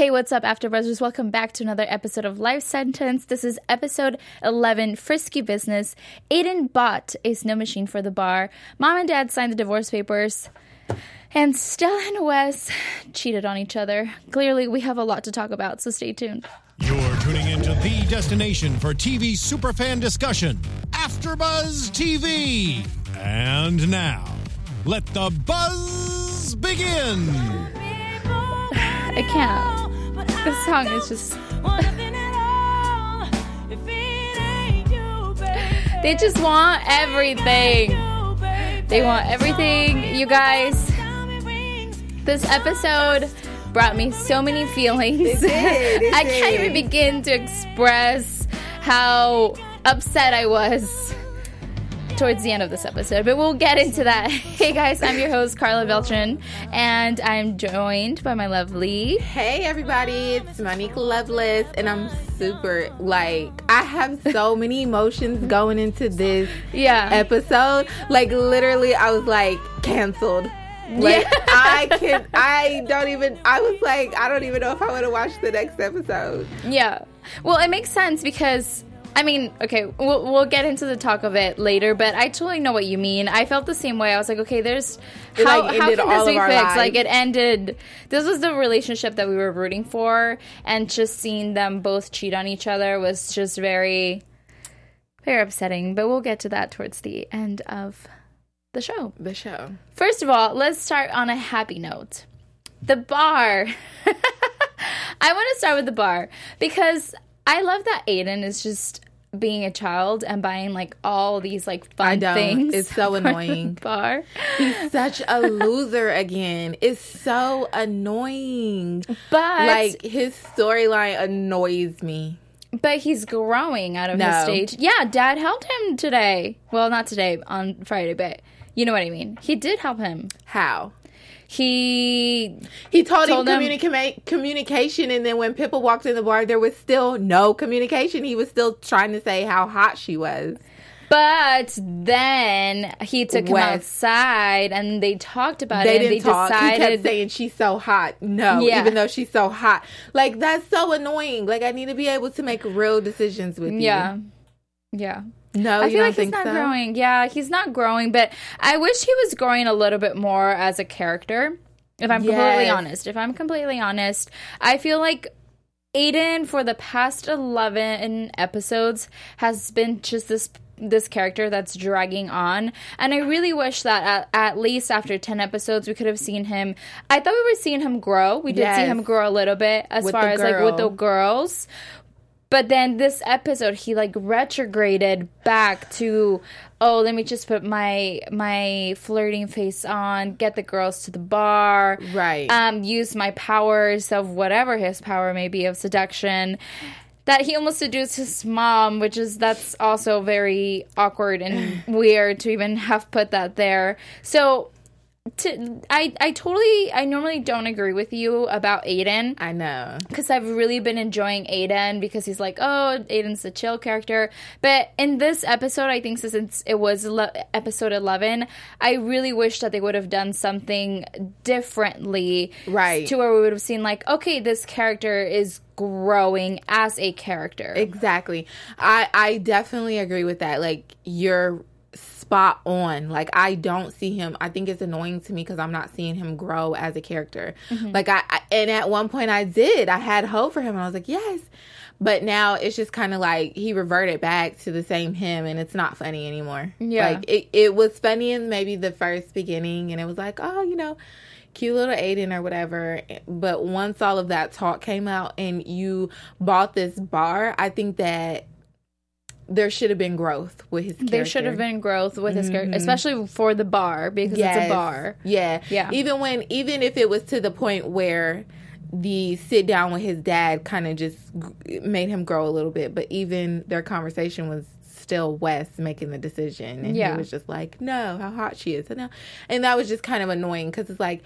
Hey, what's up, AfterBuzzers? Welcome back to another episode of Life Sentence. This is episode 11, Frisky Business. Aiden bought a snow machine for the bar. Mom and Dad signed the divorce papers. And Stella and Wes cheated on each other. Clearly, we have a lot to talk about, so stay tuned. You're tuning into the destination for TV superfan discussion, AfterBuzz TV. And now, let the buzz begin. I can't. This song is just. They just want everything. They want everything. You guys, this episode brought me so many feelings. It did, it I can't even begin to express how upset I was towards the end of this episode, but we'll get into that. Hey guys, I'm your host, Karla Beltran, and I'm joined by my lovely. Hey everybody, it's Monique Loveless, and I'm super like I have so many emotions going into this Yeah. episode. Like literally, I was like canceled. Like Yeah. I can, I don't even. I was like, I don't even know if I want to watch the next episode. Yeah. Well, it makes sense because I mean, okay, we'll we'll get into the talk of it later, but I totally know what you mean. I felt the same way. I was like, okay, there's It, how, like, how can all this be fixed? lives. Like it ended. This was the relationship that we were rooting for, and just seeing them both cheat on each other was just very, very upsetting. But we'll get to that towards the end of the show. The show. First of all, let's start on a happy note. The bar. I want to start with the bar because I love that Aiden is just being a child and buying like all these like fun I don't. things. It's so annoying. Bar. He's such a loser again. It's so annoying. But Like his storyline annoys me. but he's growing out of his stage. Yeah, dad helped him today. Well, not today, on Friday, but you know what I mean. He did help him. How? He He told, Told him him- communica- communication, and then when Pippa walked in the bar, there was still no communication. He was still trying to say how hot she was. But then he took him outside and they talked about They it. and didn't they talk. He kept decided saying she's so hot. No, Yeah. even though she's so hot, like that's so annoying. Like I need to be able to make real decisions with you. Yeah. Yeah. No, I feel like he's not so? growing. Yeah, he's not growing, but I wish he was growing a little bit more as a character. If I'm completely honest. If I'm completely honest, I feel like Aiden for the past 11 episodes has been just this this character that's dragging on and i really wish that at, at least after 10 episodes we could have seen him i thought we were seeing him grow we did see him grow a little bit as With far as like with the girls but then this episode he like retrograded back to oh let me just put my my flirting face on get the girls to the bar Right. um use my powers of whatever his power may be of seduction that he almost seduced his mom which is that's also very awkward and weird to even have put that there so to, I, I totally I normally don't agree with you about Aiden I know. because I've really been enjoying Aiden because he's like, oh, Aiden's a chill character. But in this episode, I think since it was episode 11, I really wish that they would have done something differently. Right. To where we would have seen, like, okay, this character is growing as a character. Exactly. I I definitely agree with that. Like you're spot on. Like I don't see him. I think it's annoying to me because I'm not seeing him grow as a character. Mm-hmm. Like I, I and at one point I did. I had hope for him and I was like, "Yes." But now it's just kind of like he reverted back to the same him and it's not funny anymore. Yeah. Like it, it was funny in maybe the first beginning and it was like, "Oh, you know, cute little Aiden or whatever. But once all of that talk came out and you bought this bar, I think that there should have been growth with his character. there should have been growth with his character, mm-hmm. especially for the bar because it's a bar. Yeah. Yeah. Even when even if it was to the point where the sit down with his dad kind of just made him grow a little bit, but even their conversation was still Wes making the decision, and Yeah. he was just like, "No, how hot she is," and, now- and that was just kind of annoying because it's like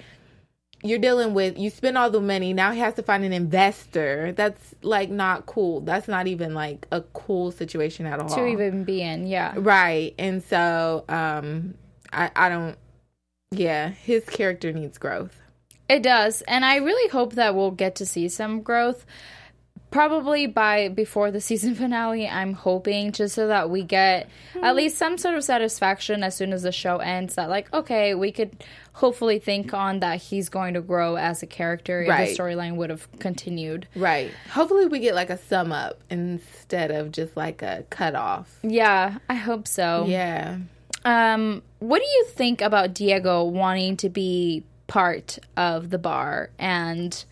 you're dealing with you spend all the money now he has to find an investor that's like not cool that's not even like a cool situation at all To even be in, yeah. right and so um i i don't yeah his character needs growth It does. And I really hope that we'll get to see some growth. Probably by before the season finale, I'm hoping just so that we get Hmm. at least some sort of satisfaction as soon as the show ends. That, like, okay, we could hopefully think on that he's going to grow as a character if the storyline would have continued. Right. Hopefully, we get like a sum up instead of just like a cut off. Yeah, I hope so. Yeah. Um, what do you think about Diego wanting to be part of the bar and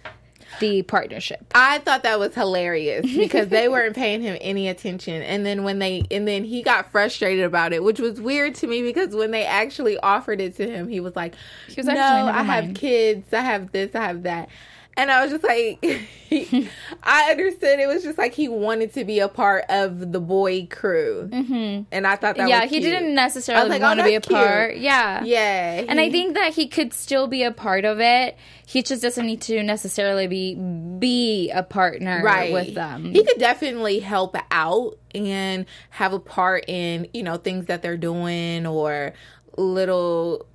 the partnership? I thought that was hilarious because they weren't paying him any attention. And then when they, and then he got frustrated about it, which was weird to me because when they actually offered it to him, he was like, was No, actually, "Never I have kids, I have this, I have that. And I was just like, I understood. It was just like he wanted to be a part of the boy crew. Mm-hmm. And I thought that was yeah, he didn't necessarily like, want oh, to be a cute. part. Yeah. Yeah. And I think that he could still be a part of it. He just doesn't need to necessarily be be a partner right with them. He could definitely help out and have a part in you know things that they're doing or little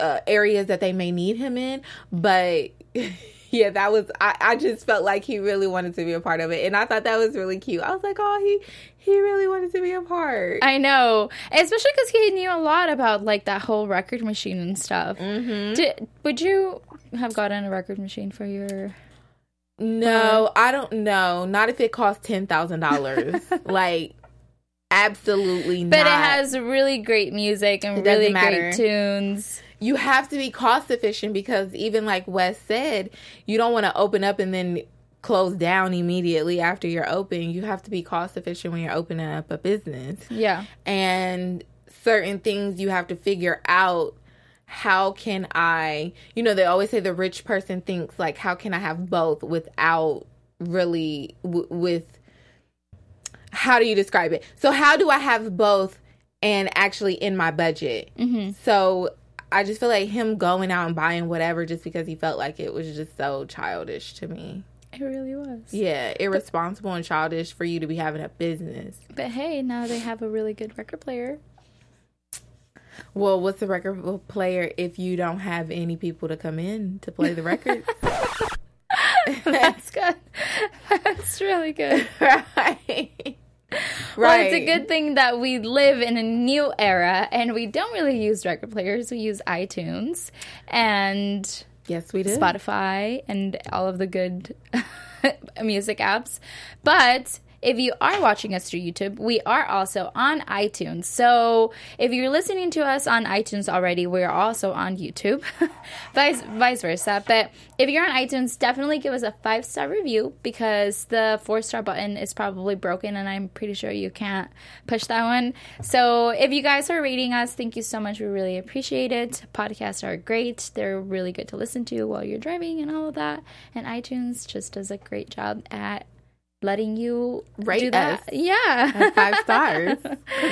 uh, areas that they may need him in, but. Yeah, that was. I, I just felt like he really wanted to be a part of it, and I thought that was really cute. I was like, oh, he he really wanted to be a part. I know, especially because he knew a lot about like that whole record machine and stuff. Mm-hmm. Did, would you have gotten a record machine for your? No, I don't know. Not if it costs ten thousand dollars. like, absolutely not. But it has really great music and really great tunes. You have to be cost efficient because even like Wes said, you don't want to open up and then close down immediately after you're open. You have to be cost efficient when you're opening up a business. Yeah. And certain things you have to figure out how can I, you know, they always say the rich person thinks like how can I have both without really w- with how do you describe it? So how do I have both and actually in my budget? Mm-hmm. So I just feel like him going out and buying whatever just because he felt like it was just so childish to me. It really was. Yeah, irresponsible and childish for you to be having a business. But hey, now they have a really good record player. Well, what's the record player if you don't have any people to come in to play the record? That's good. That's really good. right. Well, it's a good thing that we live in a new era and we don't really use record players. We use iTunes and Yes, we do. Spotify and all of the good music apps. But if you are watching us through YouTube, we are also on iTunes. So if you're listening to us on iTunes already, we're also on YouTube, vice, vice versa. But if you're on iTunes, definitely give us a five star review because the four star button is probably broken and I'm pretty sure you can't push that one. So if you guys are rating us, thank you so much. We really appreciate it. Podcasts are great, they're really good to listen to while you're driving and all of that. And iTunes just does a great job at letting you Rate do that. us. Yeah. Five stars.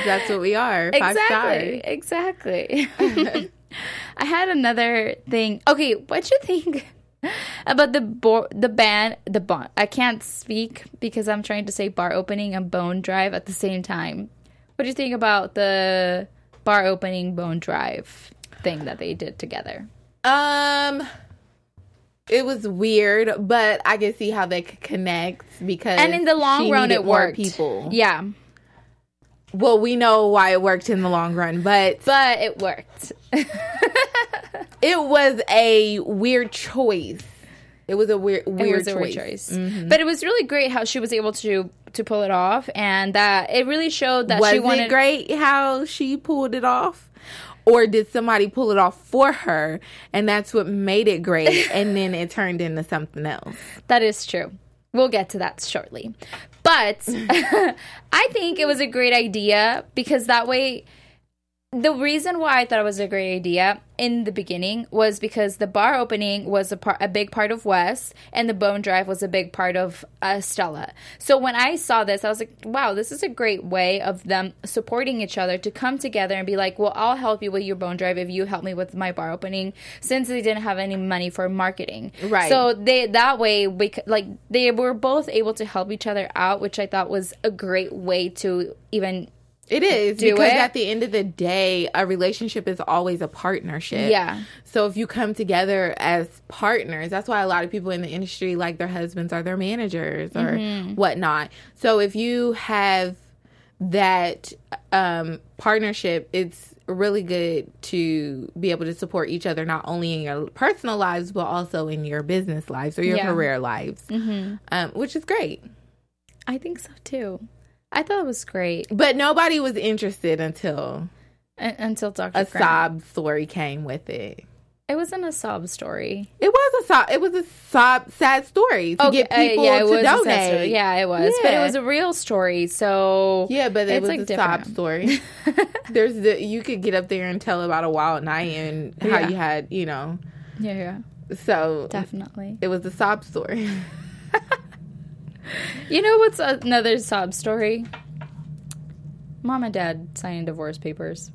that's what we are. Five exactly. Exactly. I had another thing. Okay, what do you think about the bo- the band the bar? I can't speak because I'm trying to say bar opening and bone drive at the same time. What do you think about the bar opening bone drive thing that they did together? Um, it was weird, but I can see how they could connect because And in the long run, it worked. People, Yeah, Well, we know why it worked in the long run, but but it worked. it was a weird choice. It was a weird, weird it was a choice. weird choice. Mm-hmm. But it was really great how she was able to to pull it off, and that it really showed that Was she wanted. great how she pulled it off? Or did somebody pull it off for her and that's what made it great and then it turned into something else? That is true. We'll get to that shortly. But I think it was a great idea because that way, the reason why I thought it was a great idea in the beginning was because the bar opening was a part, a big part of Wes, and the bone drive was a big part of uh, Stella. So when I saw this, I was like, "Wow, this is a great way of them supporting each other to come together and be like, well, I'll help you with your bone drive if you help me with my bar opening." Since they didn't have any money for marketing, Right. So they that way we like they were both able to help each other out, which I thought was a great way to even It is Do because it. at the end of the day, a relationship is always a partnership. Yeah. So if you come together as partners, that's why a lot of people in the industry like their husbands are their managers or Mm-hmm. whatnot. So if you have that um, partnership, it's really good to be able to support each other not only in your personal lives but also in your business lives or your Yeah. career lives, Mm-hmm. um, which is great. I think so too. I thought it was great But nobody was interested until Un- until Dr. a Grant. sob story came with it. It wasn't a sob story. It was a sob. It was a sob sad story to get uh, people yeah, it to was a sad donate. story. Yeah, it was, but it was a real story. So Yeah, but it It's, was like, a different. sob story. There's the you could get up there and tell about a wild night and how Yeah. you had you know. yeah, yeah, So definitely. it was a sob story. You know what's another sob story? Mom and dad signing divorce papers.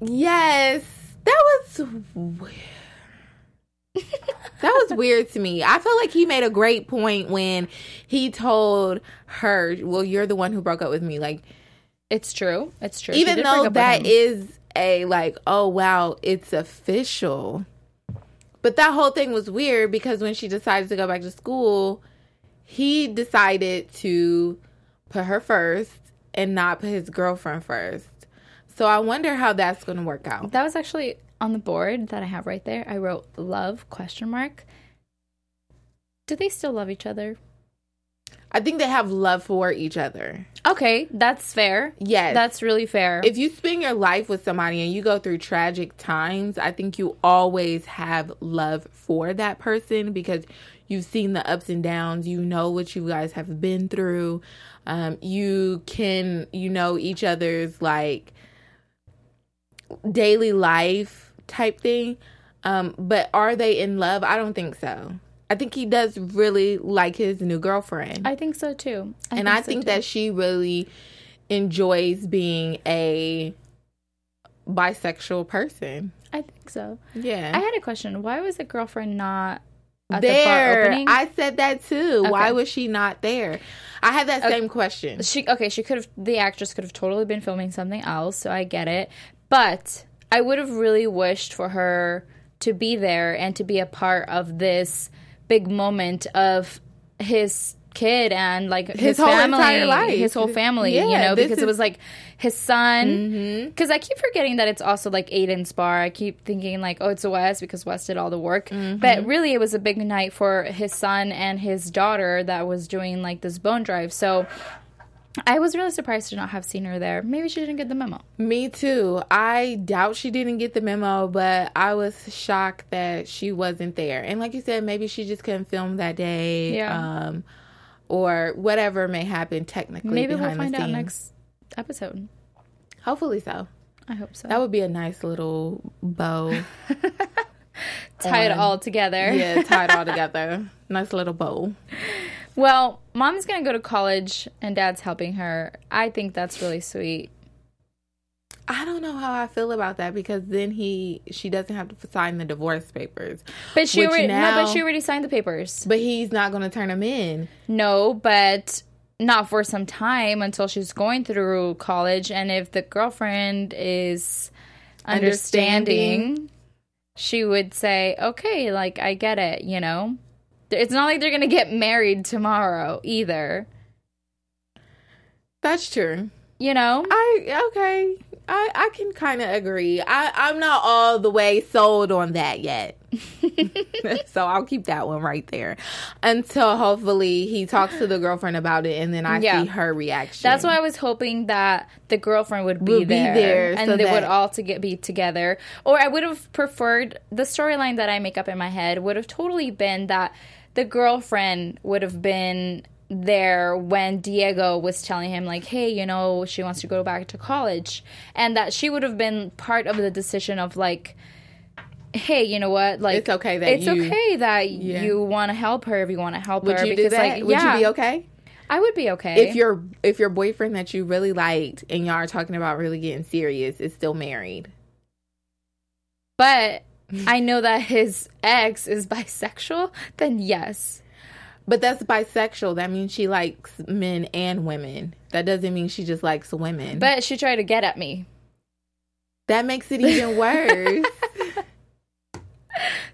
yes, that was weird. that was weird to me. I feel like he made a great point when he told her, "Well, you're the one who broke up with me." Like It's true. It's true. Even though that is a like oh wow it's official but that whole thing was weird because when she decided to go back to school he decided to put her first and not put his girlfriend first so i wonder how that's going to work out that was actually on the board that I have right there. I wrote love question mark. Do they still love each other? I think they have love for each other Okay, that's fair. yes That's really fair. if you spend your life with somebody and you go through tragic times, I think you always have love for that person because you've seen the ups and downs. You know what you guys have been through. Um, you can, you know, each other's like daily life type thing. Um, but are they in love? I don't think so. I think he does really like his new girlfriend I think so too. and I so think too. that she really enjoys being a bisexual person. I think so. Yeah. I had a question. Why was the girlfriend not at the bar there, opening? I said that too. Why was she not there? I had that same question. she okay. She could have. The actress could have totally been filming something else. So I get it. But I would have really wished for her to be there and to be a part of this big moment of his kid and like his, whole family, entire life. his whole family. you know, because is- it was like his son. Mm-hmm. Because I keep forgetting that it's also like Aiden's bar. I keep thinking like, oh, it's Wes because Wes did all the work. Mm-hmm. But really, it was a big night for his son and his daughter that was doing like this bone drive. So I was really surprised to not have seen her there. Maybe she didn't get the memo. Me too. I doubt she didn't get the memo, but I was shocked that she wasn't there. And like you said, maybe she just couldn't film that day. Yeah. Um, or whatever may happen technically. Maybe we'll find out next episode. Hopefully so. I hope so. That would be a nice little bow. Tie it all together. yeah, tied all together. Nice little bow. Well, mom's gonna go to college and dad's helping her. I think that's really sweet. I don't know how I feel about that because then he she doesn't have to sign the divorce papers, But she already no, but she already signed the papers. but he's not going to turn them in. No, but not for some time until she's going through college. And if the girlfriend is understanding, Understanding. she would say, okay, like, I get it, you know? It's not like they're to get married tomorrow either, That's true. You know? I okay. I I can kind of agree. I I'm not all the way sold on that yet. so I'll keep that one right there until hopefully he talks to the girlfriend about it and then I Yeah. see her reaction. That's why I was hoping that the girlfriend would be, Would be there, there and so they would all to get be together. Or I would have preferred the storyline that I make up in my head would have totally been that the girlfriend would have been there when Diego was telling him like, "Hey, you know, she wants to go back to college," and that she would have been part of the decision of like. Hey, you know what? Like It's okay that it's you- okay that Yeah. you want to help her if you want to help Would her you do that? like Would yeah, you be okay? I would be okay If your if your boyfriend that you really liked and y'all are talking about really getting serious is still married. but I know that his ex is bisexual, then yes. But that's bisexual. That means she likes men and women. That doesn't mean she just likes women. But she tried to get at me. that makes it even worse.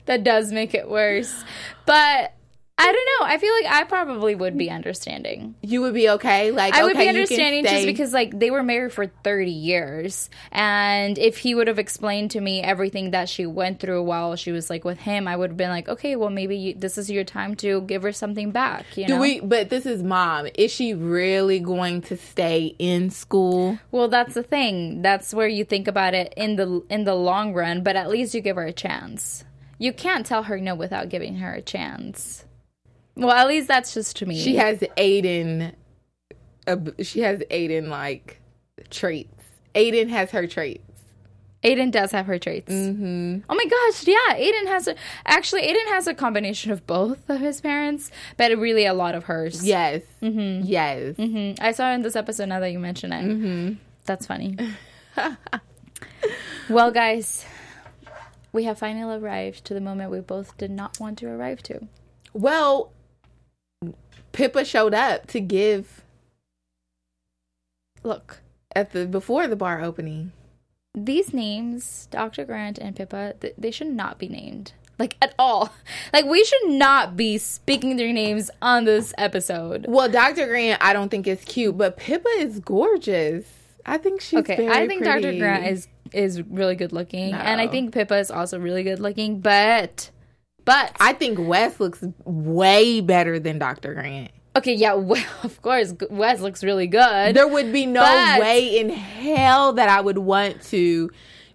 That does make it worse. But I don't know. I feel like I probably would be understanding. you would be okay. Like I would okay, be understanding just because like they were married for 30 years and if he would have explained to me everything that she went through while she was like with him I would have been like okay well maybe you, this is your time to give her something back you Do know we? But this is mom. Is she really going to stay in school? well that's the thing that's where you think about it in the in the long run but at least you give her a chance you can't tell her no without giving her a chance well at least that's just to me She has Aiden. Uh, she has Aiden like traits. Aiden has her traits. Aiden does have her traits. Mm-hmm. Oh my gosh, yeah, Aiden has a actually Aiden has a combination of both of his parents, but really a lot of hers. Yes. Mm-hmm. Yes. Mhm. I saw in this episode. Now that you mention it, mm-hmm. that's funny. well, guys, we have finally arrived to the moment we both did not want to arrive to. Well, Pippa showed up to give Look, at the before the bar opening. these names, Dr. Grant and Pippa, th- they should not be named. Like at all. Like we should not be speaking their names on this episode. Well, Dr. Grant, I don't think is cute, but Pippa is gorgeous. I think she's Okay, I think Dr. Grant is is really good looking, and I think Pippa is also really good looking. But, but I think Wes looks way better than Dr. Grant. okay, yeah, well, of course, Wes looks really good. There would be no way in hell that I would want to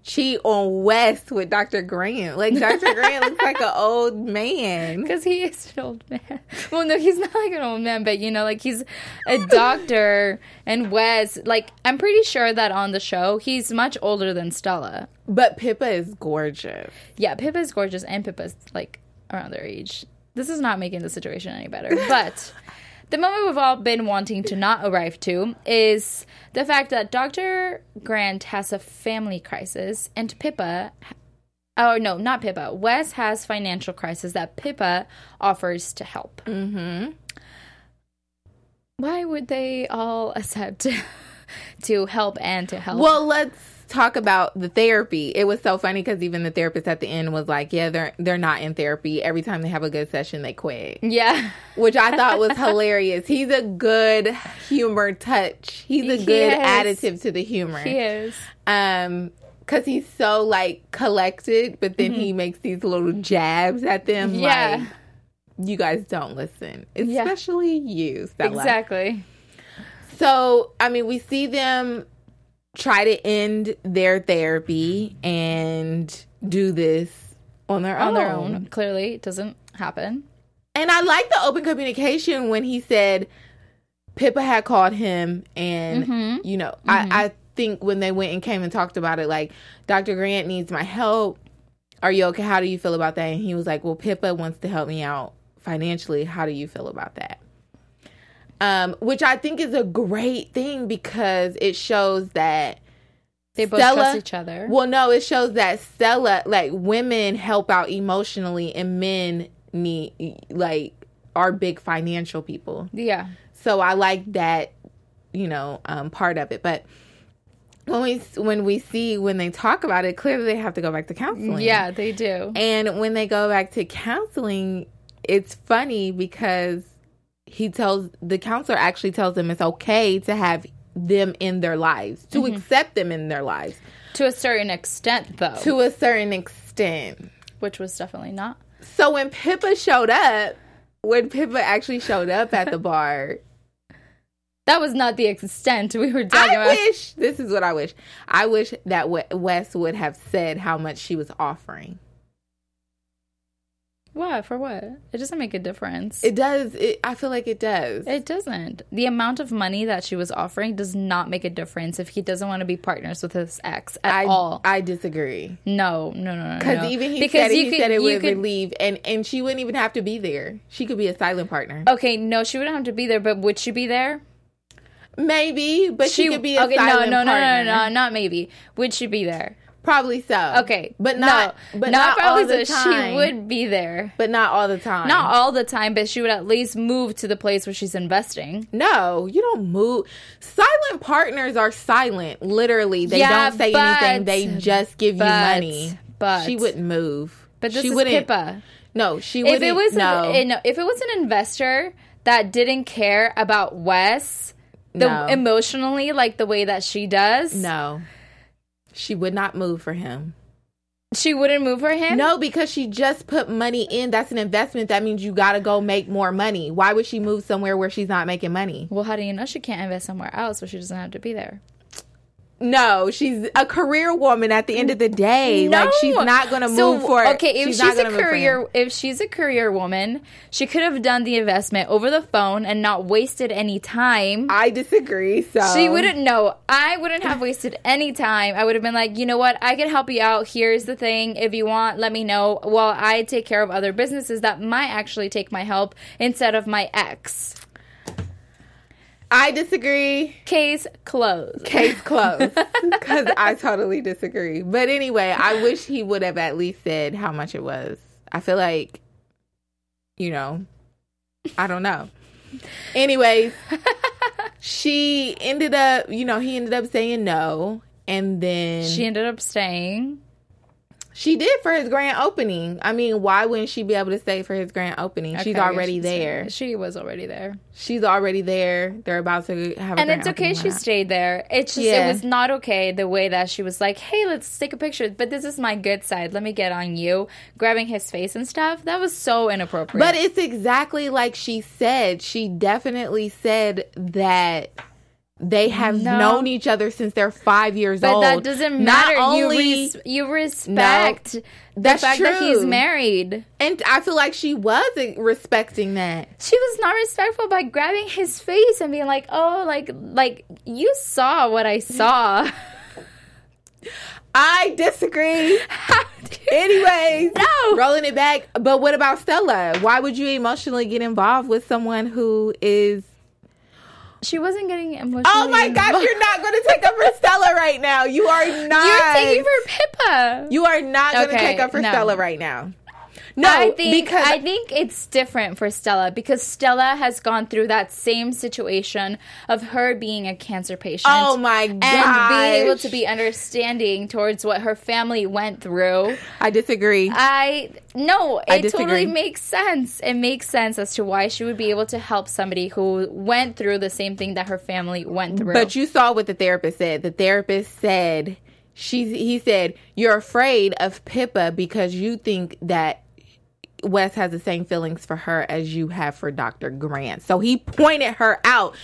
cheat on Wes with Dr. Grant. Like Dr. Grant looks like an old man. Because he is an old man. Well, no, he's not like an old man, but you know, like he's a doctor, and Wes, like, I'm pretty sure that on the show, he's much older than Stella. But Pippa is gorgeous. Yeah, Pippa is gorgeous, and Pippa's like around their age. This is not making the situation any better. But the moment we've all been wanting to not arrive to is the fact that Dr. Grant has a family crisis, and Pippa. Oh no, not Pippa. Wes has financial crisis that Pippa offers to help. Mm-hmm. Why would they all accept to help and to help? Well, let's talk about the therapy. It was so funny because even the therapist at the end was like, "Yeah, they're they're not in therapy. Every time they have a good session, they quit," yeah. which I thought was hilarious. He's a good humor touch. He's a He good is. additive to the humor. He is. Um, because he's so like collected, but then he makes these little jabs at them. Mm-hmm. Yeah. like, you guys don't listen, Yeah. especially you, Stella. Exactly. So, I mean, we see them try to end their therapy and do this on their on own. their own. Clearly, it doesn't happen. And I like the open communication when he said Pippa had called him, and Mm-hmm. you know, I, I think when they went and came and talked about it, like Dr. Grant needs my help. Are you okay? How do you feel about that? And he was like, Well, Pippa wants to help me out financially. How do you feel about that? Um, which I think is a great thing because it shows that They both Stella- trust each other. well, no, it shows that Stella, like women help out emotionally, and men need like are big financial people. yeah. So I like that, you know, um, part of it. But when we when we see when they talk about it, clearly they have to go back to counseling. Yeah, they do. and when they go back to counseling, it's funny because he tells the counselor actually tells them it's okay to have them in their lives to Mm-hmm. accept them in their lives To a certain extent, though, to a certain extent. which was definitely not. So when Pippa showed up, when Pippa actually showed up at the bar, That was not the extent we were talking I about. wish this is what I wish. I wish that Wes would have said how much she was offering. What for? What? It doesn't make a difference. It does. It, I feel like it does. It doesn't. The amount of money that she was offering does not make a difference if he doesn't want to be partners with his ex at I all. I disagree no, no, no, no. because no. even he because said it, he could- said it would could- relieve, and and she wouldn't even have to be there. She could be a silent partner, Okay, no, she wouldn't have to be there, but would she be there? maybe, but she, could be a okay, no, silent no, no, no, partner. no, no, not maybe. Would she be there? Probably so. Okay, but not. no, but not, probably all the so. time. She would be there, but not all the time. not all the time, but she would at least move to the place where she's investing. No, you don't move. Silent partners are silent. Literally, they Yeah, don't say but- anything. They just give you money. but- she wouldn't move. But this she is wouldn't. Pippa. No, she If wouldn't. it was no. a, no, if it was an investor that didn't care about Wes, the No. emotionally like the way that she does, no, she would not move for him. she wouldn't move for him. No, because she just put money in. That's an investment. That means you got to go make more money. Why would she move somewhere where she's not making money? Well, how do you know she can't invest somewhere else where she doesn't have to be there? No, she's a career woman at the end of the day. Like she's not going to So, move for it. Okay, if she's she's, a gonna move for him. career, if she's a career woman, she could have done the investment over the phone and not wasted any time. I disagree. So She wouldn't know. I wouldn't have wasted any time. I would have been like, you know what? I can help you out. Here's the thing. If you want, let me know. While I take care of other businesses that might actually take my help instead of my ex. I disagree. Case closed. Case closed. Because I totally disagree. But anyway, I wish he would have at least said how much it was. I feel like, you know, I don't know. Anyways, she ended up, you know, he ended up saying no. And then She ended up staying. She did for his grand opening. I mean, why wouldn't she be able to stay for his grand opening? she's Okay, I already she's there. She was already there. She's already there. They're about to have a and it's okay she stayed there it's just Yeah. it was not okay the way that she was like hey let's take a picture but this is my good side let me get on you grabbing his face and stuff that was so inappropriate But it's exactly like she said. She definitely said that they have No. known each other since they're five years but old. that doesn't Not matter only- you res- you respect that's the fact that he's married and I feel like she wasn't respecting that. she was not respectful by grabbing his face and being like oh like like you saw what i saw I disagree. Anyways, No. rolling it back. But what about Stella? Why would you emotionally get involved with someone who is? She wasn't getting emotionally Oh my gosh, you're not going to take up for Stella right now. You are not. you're taking for pippa You are not going to Okay, take up for no. Stella right now. No, I think because I think it's different for Stella because Stella has gone through that same situation of her being a cancer patient. Oh my god! And being able to be understanding towards what her family went through. I disagree. I no, I it disagree. totally makes sense. It makes sense as to why she would be able to help somebody who went through the same thing that her family went through. But you saw what the therapist said. The therapist said she's he said you're afraid of Pippa because you think that Wes has the same feelings for her as you have for Dr. Grant. So he pointed her out.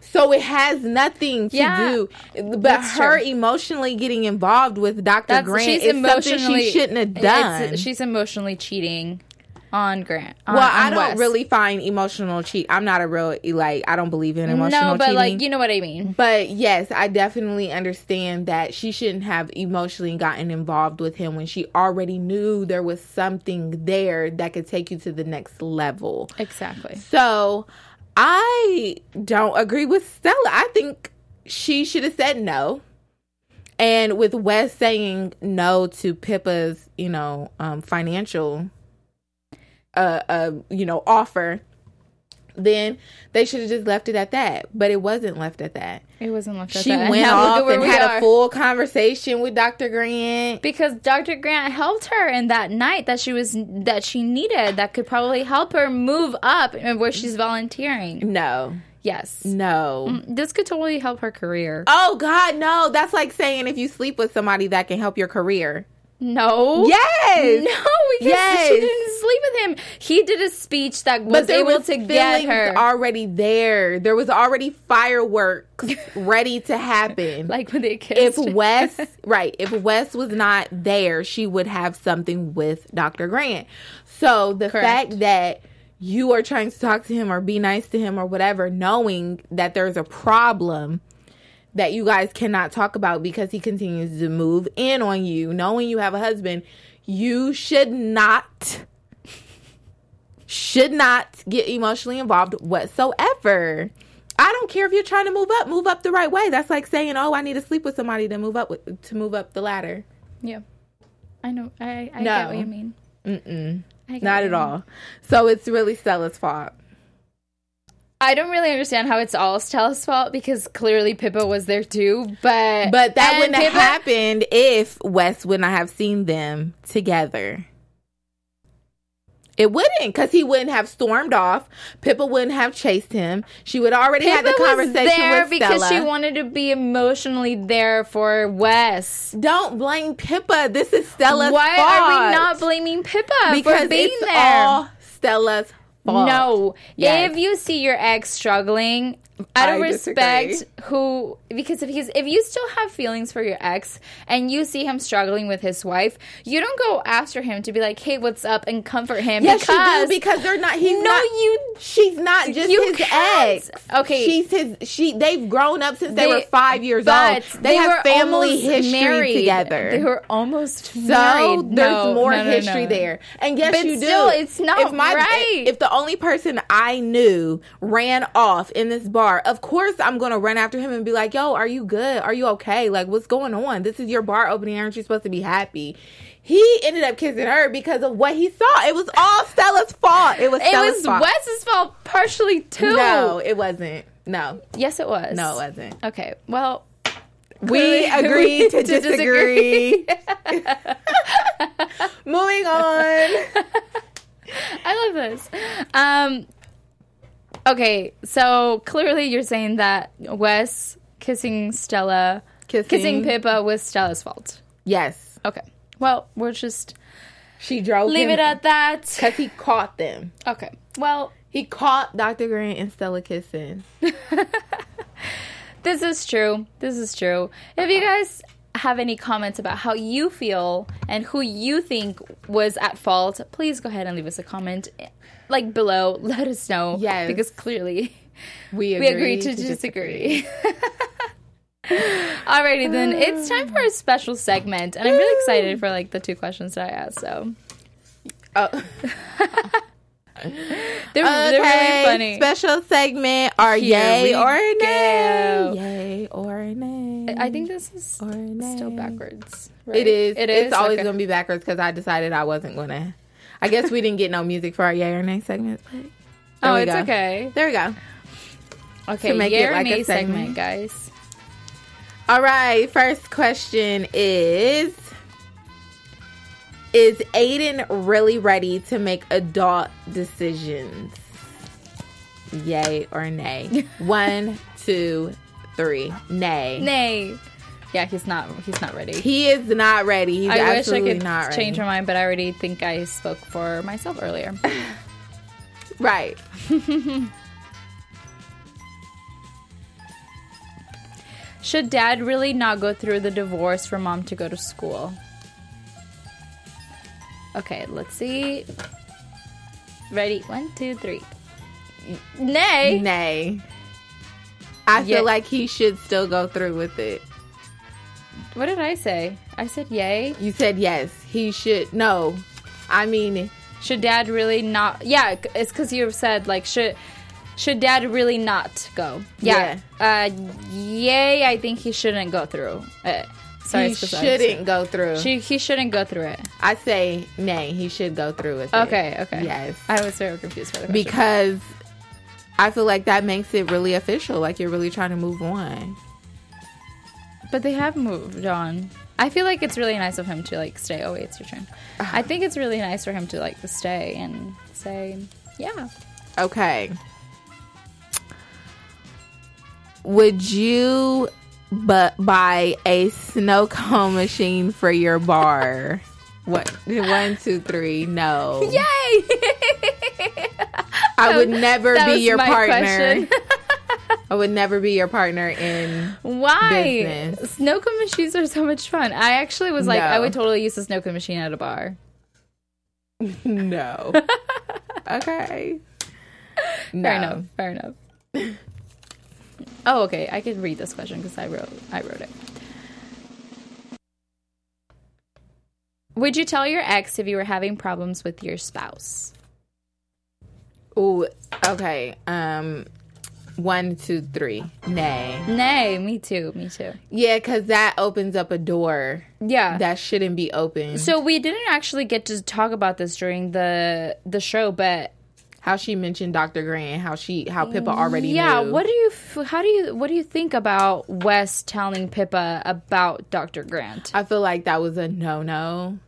So it has nothing to Yeah, do but her true. emotionally getting involved with Dr. That's, Grant she's is something she shouldn't have done. She's emotionally cheating on Grant. on- well, on I don't really find emotional cheat. I'm not a real like I don't believe in emotional No, but cheating. like you know what I mean. But yes, I definitely understand that she shouldn't have emotionally gotten involved with him when she already knew there was something there that could take you to the next level. Exactly. So I don't agree with Stella. I think she should have said no. And with Wes saying no to Pippa's, you know, um, financial, uh, uh, you know, offer, then they should have just left it at that. But it wasn't left at that. It wasn't left at She that. And went now look at off and we had are. a full conversation with Dr. Grant. because Dr. Grant helped her in that night that she was that she needed that could probably help her move up and where she's volunteering. No, Yes. no. This could totally help her career. Oh God, no! That's like saying if you sleep with somebody that can help your career. No. Yes. No, because Yes. she didn't sleep with him. He did a speech that was able was to get her. already there. There was already fireworks ready to happen. like when they kissed. if. Wes, right, if Wes was not there, she would have something with Dr. Grant. So the Correct. fact that you are trying to talk to him or be nice to him or whatever, knowing that there's a problem that you guys cannot talk about because he continues to move in on you, knowing you have a husband, you should not should not get emotionally involved whatsoever. I don't care if you're trying to move up, move up the right way. That's like saying, "Oh, I need to sleep with somebody to move up with, to move up the ladder." Yeah. I know. I, I No. get what you mean. Mm-mm. Not at mean. all. So it's really Stella's fault. I don't really understand how it's all Stella's fault because clearly Pippa was there too. But But that wouldn't have happened if Wes would not have seen them together. It wouldn't, because he wouldn't have stormed off. Pippa wouldn't have chased him. She would already had the Pippa was conversation there with because Stella. she wanted to be emotionally there for Wes. Don't blame Pippa. This is Stella's fault. Why fault. are we not blaming Pippa because for being it's there? all Stella's fault. No. Yes. If you see your ex struggling, out of I respect, disagree. who because if he's if you still have feelings for your ex and you see him struggling with his wife, you don't go after him to be like, "Hey, what's up?" and comfort him. Yes, because you do because they're not. He's no, not. you She's not just his can't. ex. Okay. she's his. She. They've grown up since they, They- were five years old. They, have were family history married. together. They were almost So married. there's No, more no, no, history there. And yes, But you do. still, it's not if my, right. If the only person I knew ran off in this bar, of course I'm gonna run after him and be like, "Yo, are you good? Are you okay? Like, what's going on? This is your bar opening. Aren't you supposed to be happy?" He ended up kissing her because of what he saw. It was all Stella's fault. It was It Stella's was fault. Wes's fault partially too. No, it wasn't. No, Yes, it was. no, it wasn't. Okay. Well, We agreed to, to disagree. Moving on. I love this. Um, okay, so clearly you're saying that Wes kissing Stella, Kissing. kissing Pippa was Stella's fault. Yes, Okay. Well, we're just she drove. leave it at that. because he caught them. Okay. Well, He caught Dr. Grant and Stella kissing. this is true. This is true. If you uh-uh. guys have any comments about how you feel and who you think was at fault, please go ahead and leave us a comment like below. Let us know. Yes. Because clearly We we agreed to, disagree. Alrighty then, it's time for a special segment, and I'm really excited for like the two questions that I asked. So Oh. they're, they're really funny. Special segment: Are yay or nay? go. Yay or nay? I think this is Or nay. still backwards. right? It is. It is. It's always Okay. gonna be backwards because I decided I wasn't gonna. I guess we didn't get no music for our yay or nay segment. But Oh, it's go. okay. There we go. Okay, To make yay it or like a nay segment, segment. guys. All right. First question is: Is Aiden really ready to make adult decisions? Yay or nay? One, two, three. Nay. Nay. Yeah, he's not. He's not ready. He is not ready. He's I wish I could not ready. change my mind, but I already think I spoke for myself earlier. Right. Should dad really not go through the divorce for mom to go to school? Okay, let's see. Ready? One, two, three. Nay. Nay. I feel Yeah. like he should still go through with it. What did I say? I said yay. You said yes. He should. No. I mean, Should dad really not? Yeah, it's because you said like should should dad really not go? Yeah. Uh, yay. I think he shouldn't go through it. Sorry, he it's because I- shouldn't go through. She, he shouldn't go through it. I say nay. He should go through with it. Okay. Okay. Yes. I was very confused by the question. Because I feel like that makes it really official. Like you're really trying to move on. But they have moved on. I feel like it's really nice of him to like stay. Oh wait, it's your turn. Uh-huh. I think it's really nice for him to like stay and say, yeah. Okay. Would you but buy a snow cone machine for your bar? what? One, two, three. No. Yay! I would never be your partner. I would never be your partner in. Why? Business. Snow cone machines are so much fun. I actually was like, No. I would totally use a snow cone machine at a bar. No. okay. No. Fair enough. Fair enough. oh, okay. I could read this question because I wrote I wrote it. Would you tell your ex if you were having problems with your spouse? Ooh, okay. Um One, two, three. Nay. Nay, me too. Me too. Yeah, because that opens up a door Yeah. that shouldn't be open. so we didn't actually get to talk about this during the the show, but how she mentioned Dr. Grant, how she, how Pippa already yeah, knew. what do you how do you what do you think about Wes telling Pippa about Dr. Grant? I feel like that was a no no.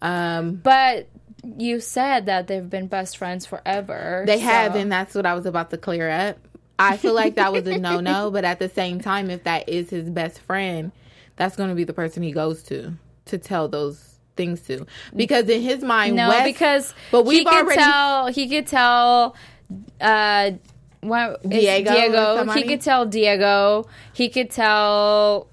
Um, But you said that they've been best friends forever. they so- have, and that's what I was about to clear up. I feel like that was a no no, but at the same time, if that is his best friend, that's going to be the person he goes to to tell those things to. Because in his mind, No, Wes- because but we've already tell he could tell uh what Diego Diego. He could tell Diego. He could tell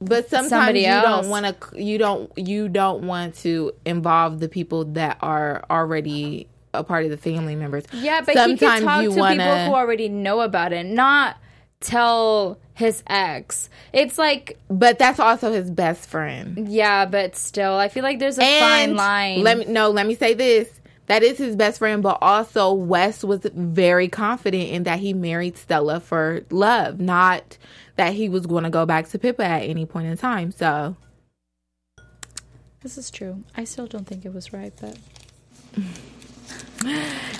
But sometimes somebody you else. don't want to. You don't. You don't want to involve the people that are already a part of the family members. Yeah, but he could talk to people wanna- who already know about it, not tell his ex. It's like, But that's also his best friend. yeah, but still, I feel like there's a And fine line. Let me no. Let me say this. That is his best friend, but also Wes was very confident in that he married Stella for love, not that he was going to go back to Pippa at any point in time. So this is true. I still don't think it was right, but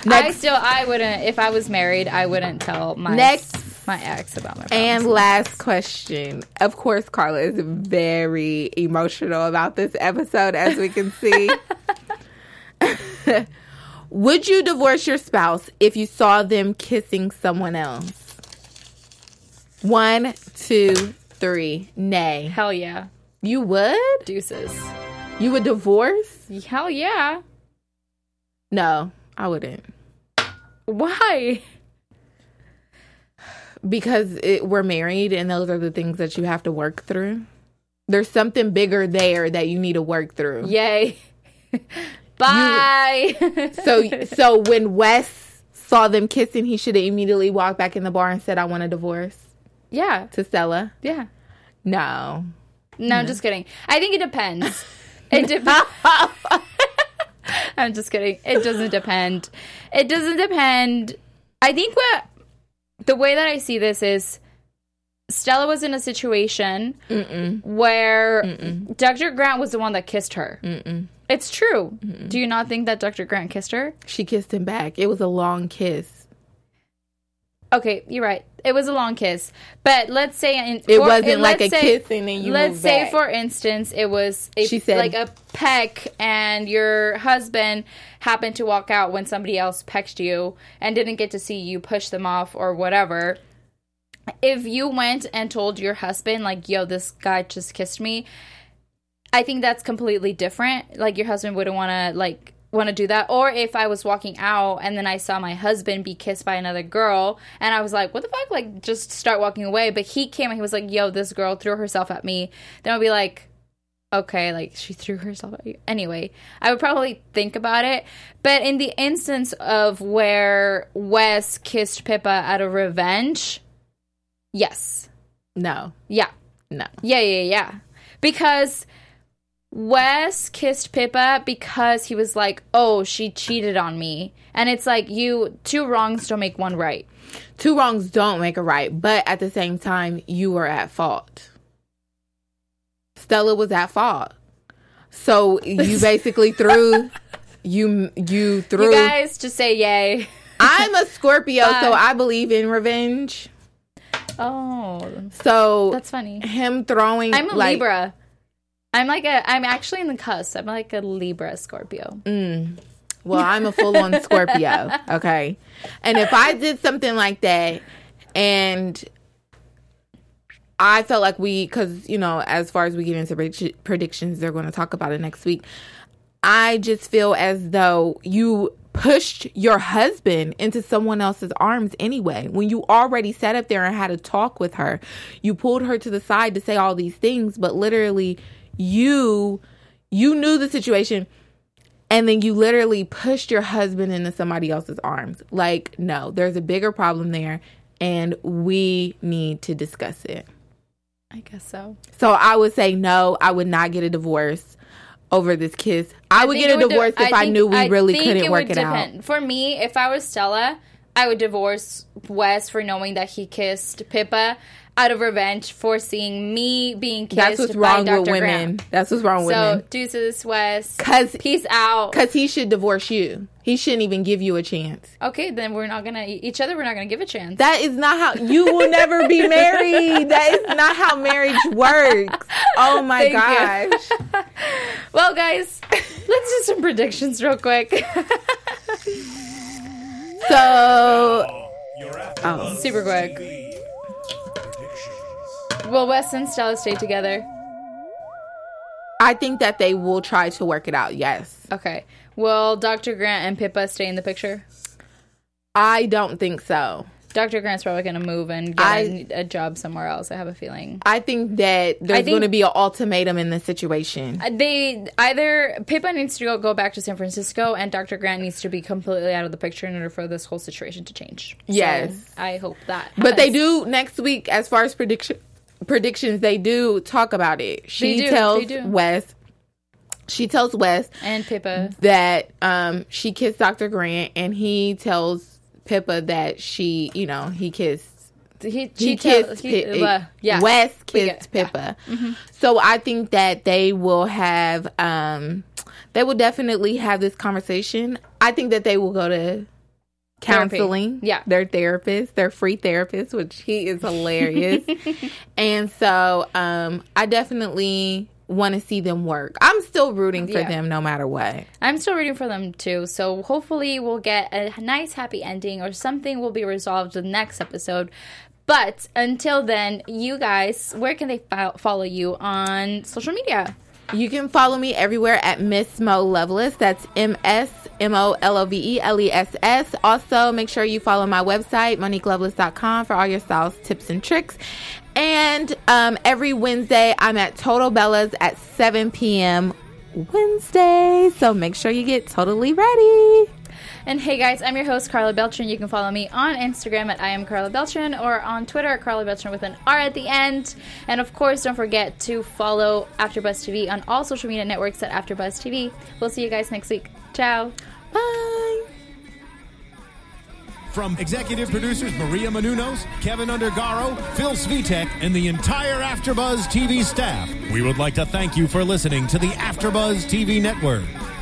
I still, I wouldn't. If I was married, I wouldn't tell my Next. my ex about my And last question. Of course, Karla is very emotional about this episode, as we can see. Would you divorce your spouse if you saw them kissing someone else? One, two, three. Nay. Hell yeah, You would? deuces. You would divorce? Hell yeah. No, I wouldn't. Why? Because it, we're married and those are the things that you have to work through. There's something bigger there that you need to work through. Yay. Bye. So so when Wes saw them kissing, he should have immediately walked back in the bar and said, "I want a divorce." yeah, To Stella, yeah. no. No, I'm just kidding. I think it depends. It depends. I'm just kidding. It doesn't depend. It doesn't depend. I think what the way that I see this is Stella was in a situation where Dr. Grant was the one that kissed her. It's true. Do you not think that Dr. Grant kissed her? She kissed him back. It was a long kiss. Okay, you're right. It was a long kiss, but let's say in, It for- wasn't it- like a say- kiss and then you let's say, back. for instance, it was a, She said- like a peck, and your husband happened to walk out when somebody else pecked you and didn't get to see you push them off or whatever. If you went and told your husband, like, "Yo, this guy just kissed me," I think that's completely different. Like your husband wouldn't want to like want to do that. Or if I was walking out and then I saw my husband be kissed by another girl and I was like, "What the fuck?" Like just start walking away. But he came and he was like, "Yo, this girl threw herself at me." Then I'd be like, "Okay, like she threw herself at you." Anyway, I would probably think about it. But in the instance of where Wes kissed Pippa out of revenge, yes. No, Yeah. no. Yeah, yeah, yeah. Because Wes kissed Pippa because he was like, "Oh, she cheated on me," and it's like you two wrongs don't make one right. Two wrongs don't make a right, but at the same time, you were at fault. Stella was at fault. So you basically threw you you threw You guys just say yay. I'm a Scorpio, so I believe in revenge. Oh, So that's funny. him throwing I'm a like, Libra. I'm like a. I'm actually in the cusp. I'm like a Libra Scorpio. Mm. Well, I'm a full on Scorpio, okay? And if I did something like that and I felt like we, because, you know, as far as we get into predict- predictions, they're going to talk about it next week. I just feel as though you pushed your husband into someone else's arms anyway. When you already sat up there and had a talk with her, you pulled her to the side to say all these things, but literally you you knew the situation and then you literally pushed your husband into somebody else's arms. Like, no, there's a bigger problem there and we need to discuss it. I guess so. So I would say no, I would not get a divorce over this kiss. I, would get a would divorce if I, think- knew we I really couldn't it work it out. For me, if I was Stella, I would divorce Wes for knowing that he kissed Pippa out of revenge for seeing me being kissed That's what's by wrong Dr. with women. Grant. That's what's wrong with So women. deuces, Wes. 'Cause- peace out. Because he should divorce you. He shouldn't even give you a chance. Okay, then we're not gonna each other. We're not gonna give a chance. That is not how you will never be married. That is not how marriage works. Oh my Thank you. gosh. well, guys, let's do some predictions real quick. So Oh, super quick. Will Wes and Stella stay together? I think that they will try to work it out. Yes. Okay. Will Dr. Grant and Pippa stay in the picture? I don't think so. Dr. Grant's probably going to move and get I- a, job somewhere else. I have a feeling. I think that there's going to be an ultimatum in this situation. Uh, they either Pippa needs to go, go back to San Francisco, and Dr. Grant needs to be completely out of the picture in order for this whole situation to change. So, Yes. I hope that. But they do next week, as far as prediction predictions, they do talk about it. She do, tells. Wes. She tells Wes And Pippa. that um she kissed Dr. Grant, and he tells Pippa that she, you know, he kissed. He, He she tell- kissed he- uh, yeah. Wes We kissed get- yeah. Mm-hmm. Pippa. So I think that they will have um they will definitely have this conversation. I think that they will go to Therapy. counseling. Yeah. Their therapist, their free therapist, which he is hilarious. and so um I definitely want to see them work. I'm still rooting for Yeah. them no matter what. I'm still rooting for them too. So hopefully we'll get a nice happy ending or something will be resolved in the next episode. But until then, you guys, where can they fo- follow you on social media? You can follow me everywhere at Miss Mo Loveless. That's M S M O L O V E L E S S. Also, make sure you follow my website, MoniqueLoveless.com, for all your styles, tips, and tricks. And um, every Wednesday, I'm at Total Bellas at 7 p.m. Wednesday. So make sure you get totally ready. And hey guys, I'm your host Karla Beltran. You can follow me on Instagram at I am Karla Beltran or on Twitter at Karla Beltran with an R at the end. And of course, don't forget to follow AfterBuzz TV on all social media networks at AfterBuzz TV. We'll see you guys next week. Ciao. Bye. From executive producers Maria Menounos, Kevin Undergaro, Phil Svitek, and the entire AfterBuzz TV staff, we would like to thank you for listening to the AfterBuzz TV network.